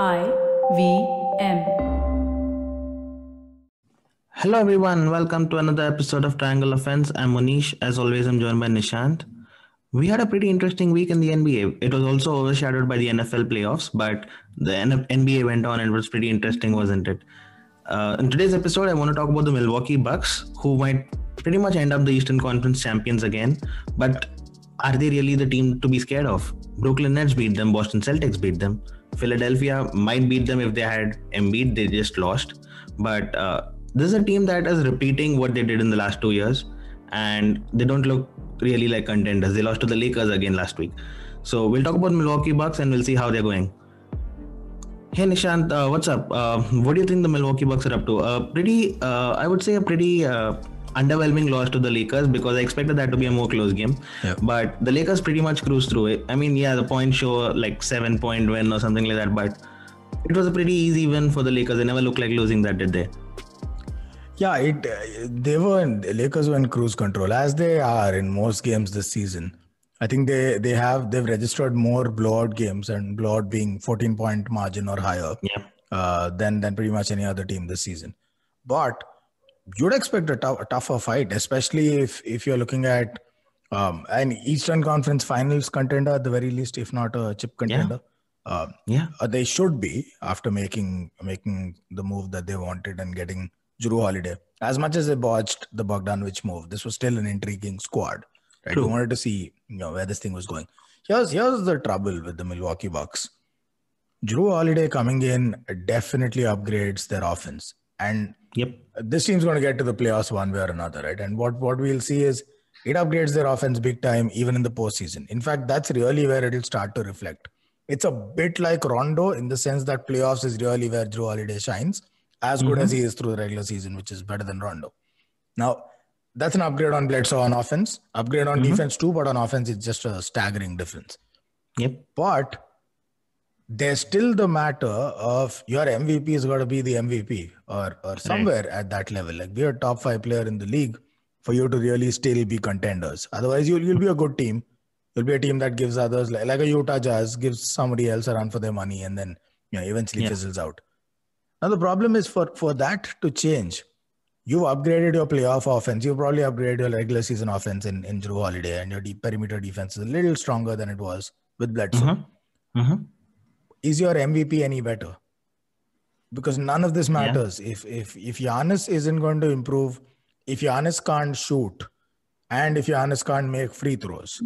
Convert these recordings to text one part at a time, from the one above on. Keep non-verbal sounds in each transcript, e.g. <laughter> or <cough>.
I V M. Hello everyone, welcome to another episode of Triangle Offense. I'm Monish. As always, I'm joined by Nishant. We had a pretty interesting week in the NBA. It was also overshadowed by the NFL playoffs, but the NBA went on and it was pretty interesting, wasn't it? Uh, in today's episode, I want to talk about the Milwaukee Bucks, who might pretty much end up the Eastern Conference champions again. But are they really the team to be scared of? Brooklyn Nets beat them, Boston Celtics beat them. Philadelphia might beat them if they had Embiid, they just lost. But uh, this is a team that is repeating what they did in the last two years, and they don't look really like contenders. They lost to the Lakers again last week. So we'll talk about Milwaukee Bucks and we'll see how they're going. Hey Nishant, uh, what's up? Uh, what do you think the Milwaukee Bucks are up to? A pretty, uh, I would say, a pretty uh, underwhelming loss to the Lakers because I expected that to be a more close game. Yeah. But the Lakers pretty much cruised through it. I mean, yeah, the point show like seven point win or something like that, but it was a pretty easy win for the Lakers. They never looked like losing that, did they? Yeah, it uh, they were in, Lakers were in cruise control as they are in most games this season. I think they they have they've registered more blowout games and blowout being 14 point margin or higher Yeah. uh, than than pretty much any other team this season. But you'd expect a, tougher fight, especially if if you're looking at um, an Eastern Conference Finals contender at the very least, if not a chip contender. Uh, Yeah. uh, they should be after making making the move that they wanted and getting Jrue Holiday. As much as they botched the Bogdanovich move, this was still an intriguing squad. Right? True. We wanted to see you know where this thing was going. Here's here's the trouble with the Milwaukee Bucks. Jrue Holiday coming in definitely upgrades their offense. And Yep. this team's going to get to the playoffs one way or another, right? And what what we'll see is it upgrades their offense big time, even in the postseason. In fact, that's really where it'll start to reflect. It's a bit like Rondo in the sense that playoffs is really where Jrue Holiday shines, as good as he mm-hmm. is through the regular season, which is better than Rondo. Now, that's an upgrade on Bledsoe on offense, upgrade on mm-hmm. defense too, but on offense, it's just a staggering difference. Yep. But there's still the matter of your MVP is going to be the MVP or or somewhere at that level. Like be a top five player in the league for you to really still be contenders. Otherwise, you'll you'll be a good team. You'll be a team that gives others like, like a Utah Jazz gives somebody else a run for their money and then you know eventually Yeah. fizzles out. Now the problem is for for that to change, you've upgraded your playoff offense. You've probably upgraded your regular season offense in, in Jrue Holiday, and your deep perimeter defense is a little stronger than it was with Bledsoe. Mhm. Mhm. Is your MVP any better? Because none of this matters. If if if Giannis isn't going to improve, if Giannis can't shoot, and if Giannis can't make free throws,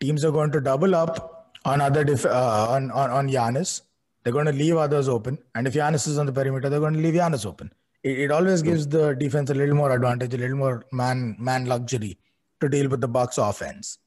teams are going to double up on other def- uh, on, on on Giannis. They're going to leave others open, and if Giannis is on the perimeter, they're going to leave Giannis open. It, it always gives the defense a little more advantage, a little more man man luxury to deal with the Bucks offense.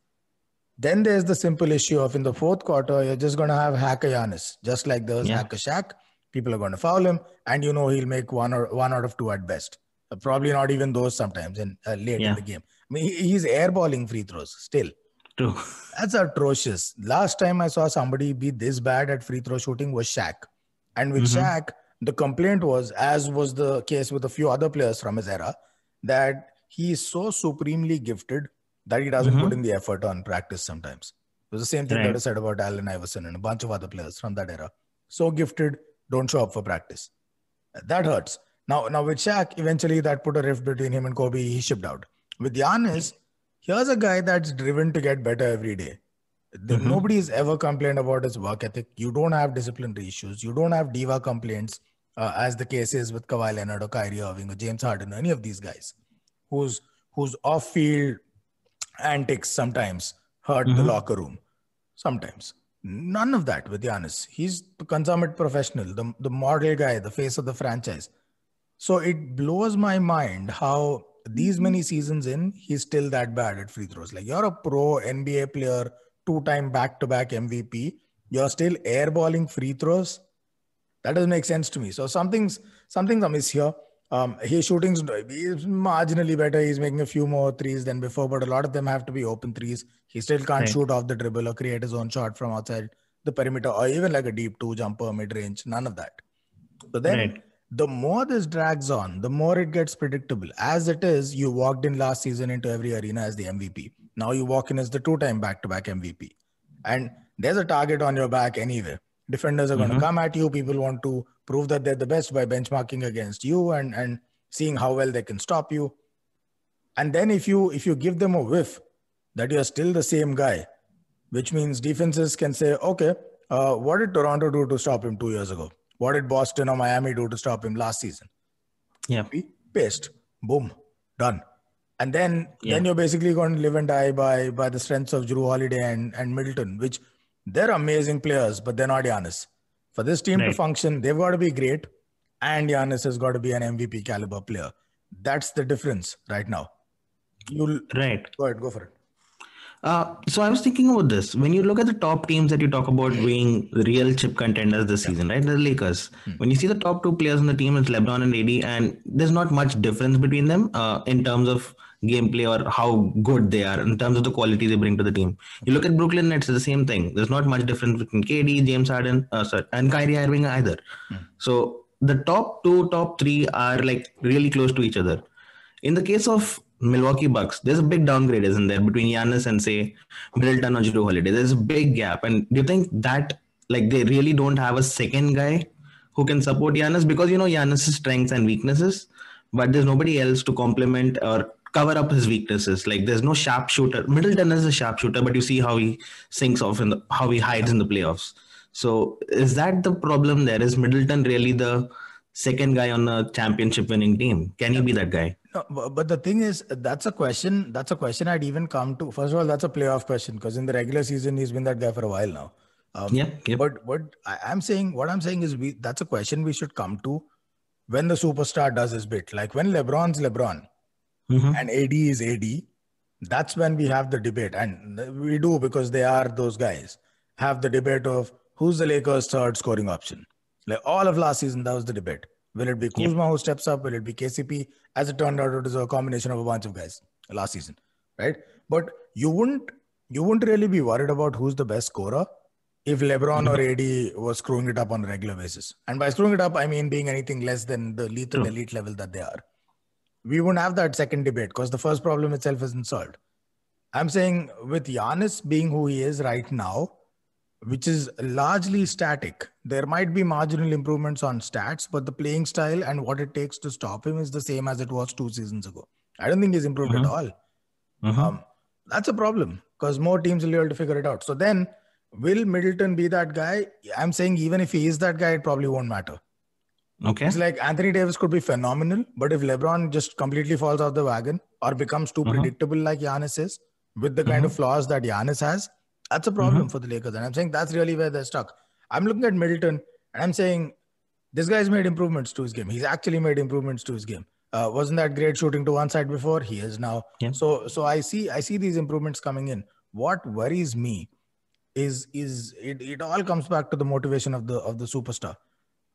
Then there's the simple issue of in the fourth quarter, you're just going to have Hack-a-Giannis, just like there was Yeah. Hack-a-Shaq. People are going to foul him, and you know he'll make one or one out of two at best. Uh, Probably not even those sometimes in uh, late Yeah. in the game. I mean, he's airballing free throws still. True. That's atrocious. Last time I saw somebody be this bad at free throw shooting was Shaq. And with Mhm. Shaq, the complaint was, as was the case with a few other players from his era, that he is so supremely gifted that he doesn't Mhm. put in the effort on practice sometimes. It was the same thing Right. that I said about Allen Iverson and a bunch of other players from that era. So gifted, don't show up for practice. That hurts. Now, now with Shaq, eventually that put a rift between him and Kobe. He shipped out. With Giannis, here's a guy that's driven to get better every day. Mhm. Nobody's ever complained about his work ethic. You don't have disciplinary issues. You don't have diva complaints, uh, as the case is with Kawhi Leonard or Kyrie Irving or James Harden, or any of these guys, whose whose off-field antics sometimes hurt the Mhm. locker room. Sometimes. None of that with Giannis. He's the consummate professional, the, the model guy, the face of the franchise. So it blows my mind how these many seasons in, he's still that bad at free throws. Like you're a pro NBA player, two-time back-to-back MVP. You're still airballing free throws. That doesn't make sense to me. So something's something's amiss here. Um, his shooting's is marginally better. He's making a few more threes than before, but a lot of them have to be open threes. He still can't Right. shoot off the dribble or create his own shot from outside the perimeter or even like a deep two jumper, mid range. None of that. So then Right. the more this drags on, the more it gets predictable. As it is, you walked in last season into every arena as the MVP. Now you walk in as the two time back to back MVP. And there's a target on your back anyway. Defenders are going to come at you. People want to prove that they're the best by benchmarking against you and and seeing how well they can stop you. And then if you if you give them a whiff that you're still the same guy, which means defenses can say, okay, uh, what did Toronto do to stop him two years ago? What did Boston or Miami do to stop him last season? Yeah. We paste, boom, done. And then Yeah. then you're basically going to live and die by by the strengths of Jrue Holiday and, and Middleton, which they're amazing players, but they're not Giannis. For this team to function, they've got to be great, and Giannis has got to be an MVP caliber player. That's the difference right now. You'll Right. go ahead, go for it. Uh, so I was thinking about this. When you look at the top teams that you talk about being real chip contenders this season, right? The Lakers. When you see the top two players on the team, it's LeBron and AD, and there's not much difference between them uh, in terms of gameplay or how good they are in terms of the quality they bring to the team. You look at Brooklyn Nets, it's the same thing. There's not much difference between KD, James Harden, uh, sorry, and Kyrie Irving either. So the top two, top three are like really close to each other. In the case of Milwaukee Bucks, there's a big downgrade, isn't there, between Giannis and say Middleton or Jrue Holiday? There's a big gap, and do you think that like they really don't have a second guy who can support Giannis because you know Giannis' strengths and weaknesses, but there's nobody else to complement or cover up his weaknesses. Like there's no sharpshooter. Middleton is a sharpshooter, but you see how he sinks off and how he hides in the playoffs. So is that the problem? There is Middleton really the second guy on a championship winning team? Can he be that guy? No, but the thing is, that's a question. That's a question I'd even come to. First of all, that's a playoff question because in the regular season, he's been that guy for a while now. Um, Yeah, yep. But what I'm saying, what I'm saying is, we that's a question we should come to when the superstar does his bit. Like when LeBron's LeBron Mhm. and AD is AD, that's when we have the debate, and we do because they are those guys. Have the debate of who's the Lakers' third scoring option. Like all of last season, that was the debate. Will it be Kuzma who steps up? Will it be KCP? As it turned out, it was a combination of a bunch of guys last season, right? But you wouldn't you wouldn't really be worried about who's the best scorer if LeBron or AD was screwing it up on a regular basis. And by screwing it up, I mean being anything less than the lethal elite level that they are. We wouldn't have that second debate because the first problem itself isn't solved. I'm saying with Giannis being who he is right now, which is largely static, there might be marginal improvements on stats, but the playing style and what it takes to stop him is the same as it was two seasons ago. I don't think he's improved at all. Mhm. Um, that's a problem because more teams will be able to figure it out. So then, will Middleton be that guy? I'm saying even if he is that guy, it probably won't matter. Okay. It's like Anthony Davis could be phenomenal, but if LeBron just completely falls off the wagon or becomes too Uh-huh. predictable like Giannis is, with the kind of flaws that Giannis has, that's a problem Uh-huh. for the Lakers. And I'm saying that's really where they're stuck. I'm looking at Middleton and I'm saying this guy's made improvements to his game. He's actually made improvements to his game. Uh, wasn't that great shooting to one side before? He is now. Yeah. So so I see I see these improvements coming in. What worries me is is it, it all comes back to the motivation of the of the superstar.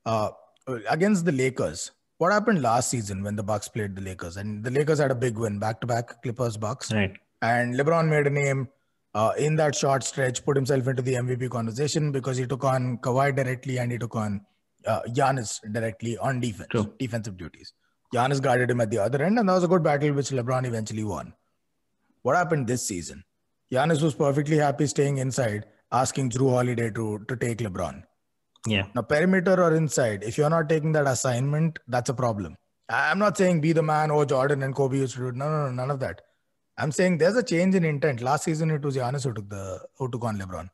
Uh, against the Lakers. What happened last season when the Bucks played the Lakers? And the Lakers had a big win, back to back Clippers Bucks. Right. And LeBron made a name uh, in that short stretch, put himself into the MVP conversation because he took on Kawhi directly and he took on uh, Giannis directly on defense, True. defensive duties. Giannis guarded him at the other end, and that was a good battle which LeBron eventually won. What happened this season? Giannis was perfectly happy staying inside, asking Jrue Holiday to, to take LeBron. Yeah. Now, perimeter or inside, if you're not taking that assignment, that's a problem. I'm not saying be the man, oh, Jordan and Kobe used to do it. No, no, no, none of that. I'm saying there's a change in intent. Last season, it was Giannis who took the who took on LeBron,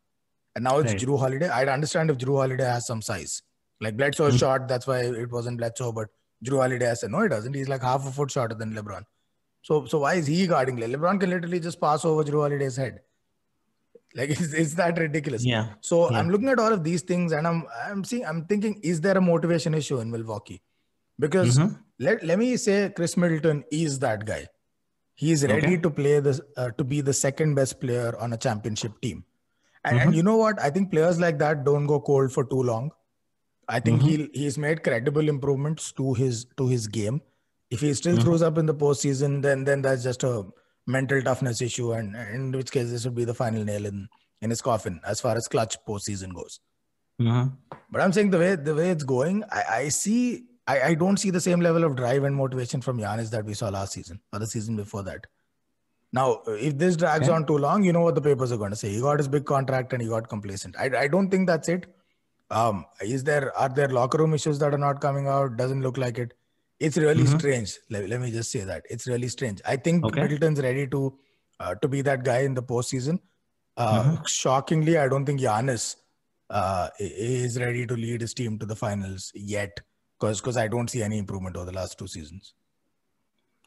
and now it's Right. Jrue Holiday. I'd understand if Jrue Holiday has some size, like Bledsoe mm-hmm. is short. That's why it wasn't Bledsoe, but Jrue Holiday has said no, he doesn't. He's like half a foot shorter than LeBron. So, so why is he guarding? LeBron can literally just pass over Jrue Holiday's head. Like <laughs> it's, it's that ridiculous. Yeah. So Yeah. I'm looking at all of these things and I'm I'm seeing I'm thinking, is there a motivation issue in Milwaukee? Because Mhm. let, let me say Khris Middleton is that guy. He's ready Okay. to play this uh, to be the second best player on a championship team. And, Mm-hmm. and you know what? I think players like that don't go cold for too long. I think Mm-hmm. he'll he's made credible improvements to his to his game. If he Mm-hmm. still throws up in the postseason, then then that's just a mental toughness issue, and in which case this would be the final nail in in his coffin as far as clutch postseason goes. Mhm. But I'm saying the way the way it's going, I, I see I, I don't see the same level of drive and motivation from Giannis that we saw last season or the season before that. Now, if this drags Okay. on too long, you know what the papers are going to say. He got his big contract and he got complacent. I, I don't think that's it. Um, is there are there locker room issues that are not coming out? Doesn't look like it. It's really Mhm. strange. Let, let me just say that it's really strange. I think Okay. Middleton's ready to uh, to be that guy in the postseason. Uh, Mhm. Shockingly, I don't think Giannis uh, is ready to lead his team to the finals yet, because because I don't see any improvement over the last two seasons.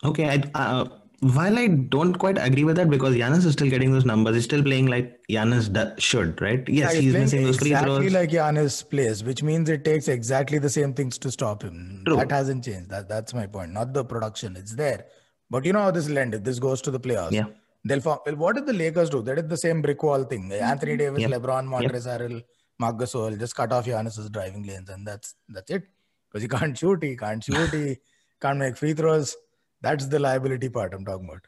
Okay, I, uh, while I don't quite agree with that because Giannis is still getting those numbers, he's still playing like Giannis should, right? Yes, Yeah, he's playing missing those free exactly throws. like Giannis plays, which means it takes exactly the same things to stop him. True. That hasn't changed. That that's my point. Not the production; it's there. But you know how this will end. If this goes to the playoffs, Yeah. they'll form. Well, what did the Lakers do? They did the same brick wall thing. Mm-hmm. Anthony Davis, Yep. LeBron, Montrezl Harrell, Marc Gasol, just cut off Giannis's driving lanes, and that's that's it. Because he can't shoot, he can't shoot, he <laughs> can't make free throws. That's the liability part I'm talking about.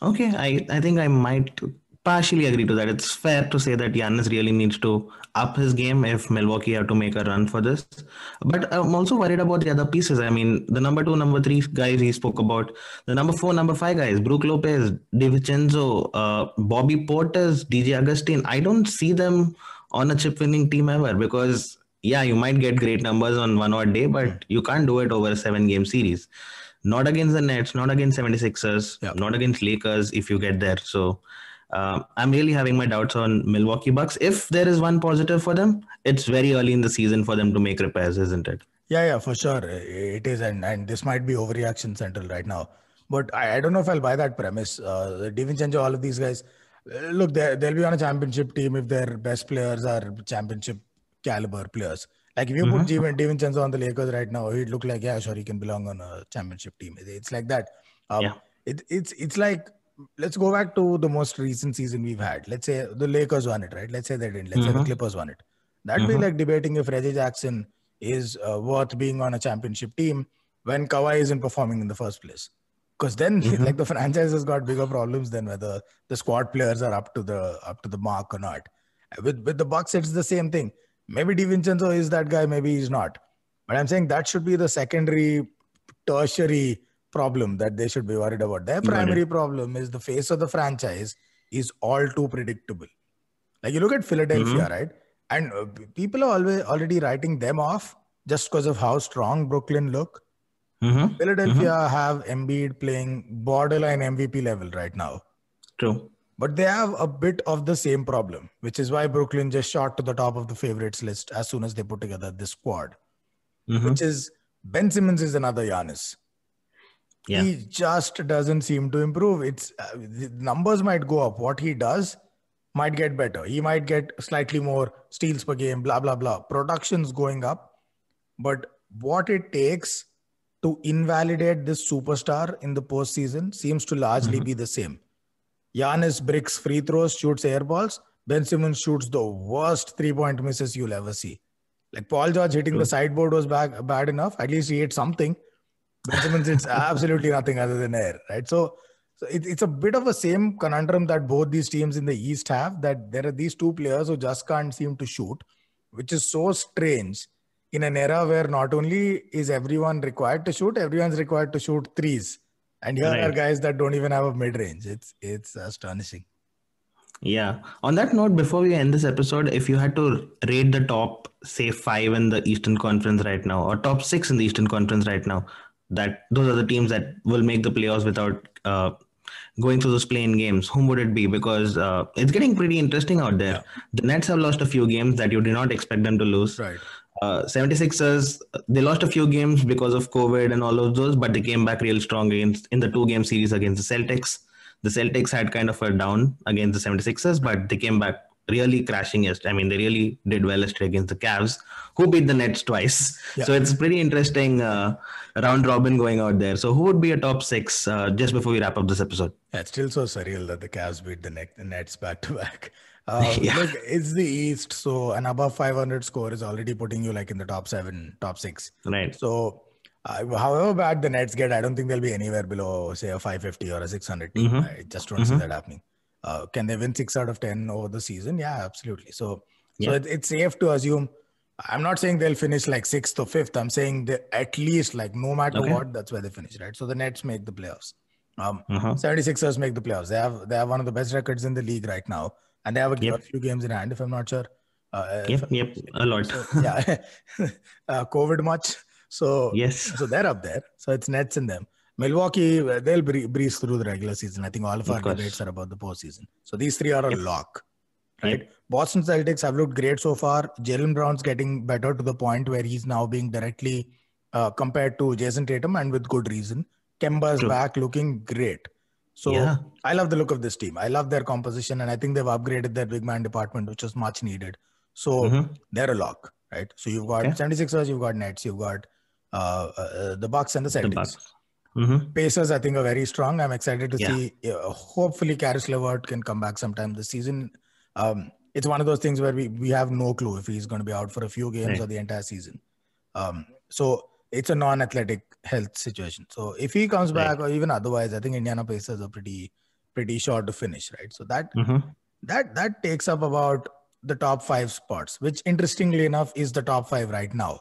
Okay, I, I think I might partially agree to that. It's fair to say that Giannis really needs to up his game if Milwaukee have to make a run for this. But I'm also worried about the other pieces. I mean, the number two, number three guys he spoke about, the number four, number five guys, Brook Lopez, DiVincenzo, uh, Bobby Portis, DJ Augustin. I don't see them on a chip winning team ever because, yeah, you might get great numbers on one odd day, but you can't do it over a seven game series. Not against the Nets, not against 76ers, Yeah. not against Lakers if you get there. So uh, I'm really having my doubts on Milwaukee Bucks. If there is one positive for them, it's very early in the season for them to make repairs, isn't it? Yeah, yeah, for sure. It is, and and this might be overreaction central right now. But I, I don't know if I'll buy that premise. Uh, DiVincenzo, all of these guys, uh, look, they'll be on a championship team if their best players are championship caliber players. Like if you put Div- DiVincenzo on the Lakers right now, he'd look like yeah, sure, he can belong on a championship team. It's like that. Um, Yeah. it, it's it's like let's go back to the most recent season we've had. Let's say the Lakers won it, right? Let's say they didn't. Let's say the Clippers won it. That'd be like debating if Reggie Jackson is uh, worth being on a championship team when Kawhi isn't performing in the first place. Because then, <laughs> like the franchise has got bigger problems than whether the squad players are up to the up to the mark or not. With with the Bucks, it's the same thing. Maybe DiVincenzo is that guy, maybe he's not. But I'm saying that should be the secondary, tertiary problem that they should be worried about. Their primary problem is the face of the franchise is all too predictable. Like you look at Philadelphia, Mm-hmm. right? And uh, people are always already writing them off just because of how strong Brooklyn look. Mm-hmm. Philadelphia have Embiid playing borderline MVP level right now. True. But they have a bit of the same problem, which is why Brooklyn just shot to the top of the favorites list as soon as they put together this squad. Mhm. Which is Ben Simmons is another Giannis. Yeah. He just doesn't seem to improve. It's uh, the numbers might go up. What he does might get better. He might get slightly more steals per game. Blah blah blah. Production's going up, but what it takes to invalidate this superstar in the postseason seems to largely be the same. Giannis breaks free throws, shoots air balls. Ben Simmons shoots the worst three point misses you'll ever see. Like Paul George hitting the sideboard was bad, bad enough. At least he hit something. Ben Simmons hits <laughs> absolutely nothing other than air, right? So, so it, it's a bit of a same conundrum that both these teams in the East have that there are these two players who just can't seem to shoot, which is so strange in an era where not only is everyone required to shoot, everyone's required to shoot threes. And here are guys that don't even have a mid range. It's it's astonishing. Yeah. On that note, before we end this episode, if you had to rate the top, say, five in the Eastern Conference right now, or top six in the Eastern Conference right now, that those are the teams that will make the playoffs without uh, going through those playing games. Whom would it be? Because uh, it's getting pretty interesting out there. The Nets have lost a few games that you did not expect them to lose. Right. Uh, 76ers, they lost a few games because of COVID and all of those, but they came back real strong against in the two game series against the Celtics. The Celtics had kind of a down against the 76ers, but they came back really crashing yesterday. I mean, they really did well yesterday against the Cavs, who beat the Nets twice. Yeah. So it's pretty interesting uh, round robin going out there. So who would be a top six uh, just before we wrap up this episode? Yeah, it's still so surreal that the Cavs beat the, neck, the Nets back to back. Uh, <laughs> Yeah. Look, it's the East, so an above 500 score is already putting you like in the top seven, top six. Right. So, uh, however bad the Nets get, I don't think they'll be anywhere below, say, a 550 or a 600 team. Mhm. I just don't see that happening. Uh, can they win six out of 10 over the season? Yeah, absolutely. So, so it, it's safe to assume. I'm not saying they'll finish like sixth or fifth. I'm saying they at least like no matter Okay. what, that's where they finish, right? So the Nets make the playoffs. Um, Uh-huh. 76ers make the playoffs. They have they have one of the best records in the league right now, and they have a, Yep. a few games in hand. If I'm not sure, Uh, Yep, yep, a lot. yeah, <laughs> uh, COVID much. So yes. so they're up there. So it's Nets in them. Milwaukee, uh, they'll breeze through the regular season. I think all of, Of our course. debates are about the postseason. So these three are a lock, right? Yep. Boston Celtics have looked great so far. Jaylen Brown's getting better to the point where he's now being directly uh, compared to Jayson Tatum, and with good reason. Kemba's True. back, looking great. So Yeah. I love the look of this team. I love their composition, and I think they've upgraded their big man department, which was much needed. So Mhm. they're a lock, right? So you've got Okay. 76ers, you've got Nets, you've got uh, uh, the Bucks and the The Celtics. Bucks. Mhm. Pacers, I think, are very strong. I'm excited to Yeah. see. Uh, hopefully, Caris LeVert can come back sometime this season. Um, it's one of those things where we, we have no clue if he's going to be out for a few games Right. or the entire season. Um, so it's a non-athletic health situation. So if he comes Right. back, or even otherwise, I think Indiana Pacers are pretty pretty sure to finish, right? So that Mhm. that that takes up about the top five spots, which interestingly enough is the top five right now,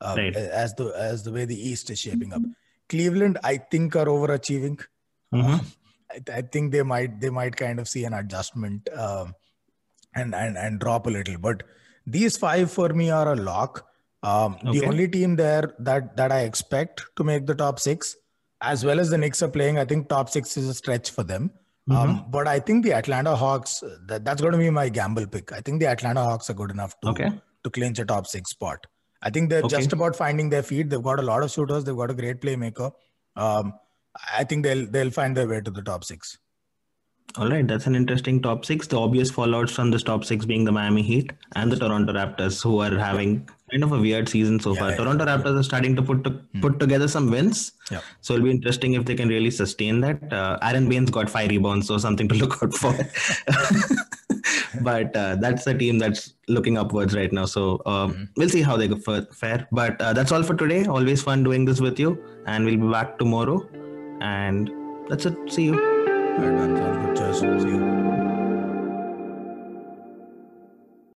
uh, Right. as the as the way the East is shaping up. Cleveland, I think, are overachieving. Mhm. I, I think they might they might kind of see an adjustment um, and and and drop a little. But these five for me are a lock. Um, The only team there that that I expect to make the top six, as well as the Knicks are playing, I think top six is a stretch for them. Mm-hmm. Um, but I think the Atlanta Hawks that, that's going to be my gamble pick. I think the Atlanta Hawks are good enough to Okay. to clinch a top six spot. I think they're Okay. just about finding their feet. They've got a lot of shooters. They've got a great playmaker. Um, I think they'll they'll find their way to the top six. All right, that's an interesting top six. The obvious fallouts from this top six being the Miami Heat and the Toronto Raptors, who are having kind of a weird season so Yeah, far. yeah, Toronto Raptors are starting to put to, put together some wins. Yeah. So it'll be interesting if they can really sustain that. Uh, Aron Baynes got five rebounds, so something to look out for. <laughs> but uh, that's the team that's looking upwards right now. So um, we'll see how they go for, fare. But uh, that's all for today. Always fun doing this with you, and we'll be back tomorrow. And that's it. See you. I'm touch what you.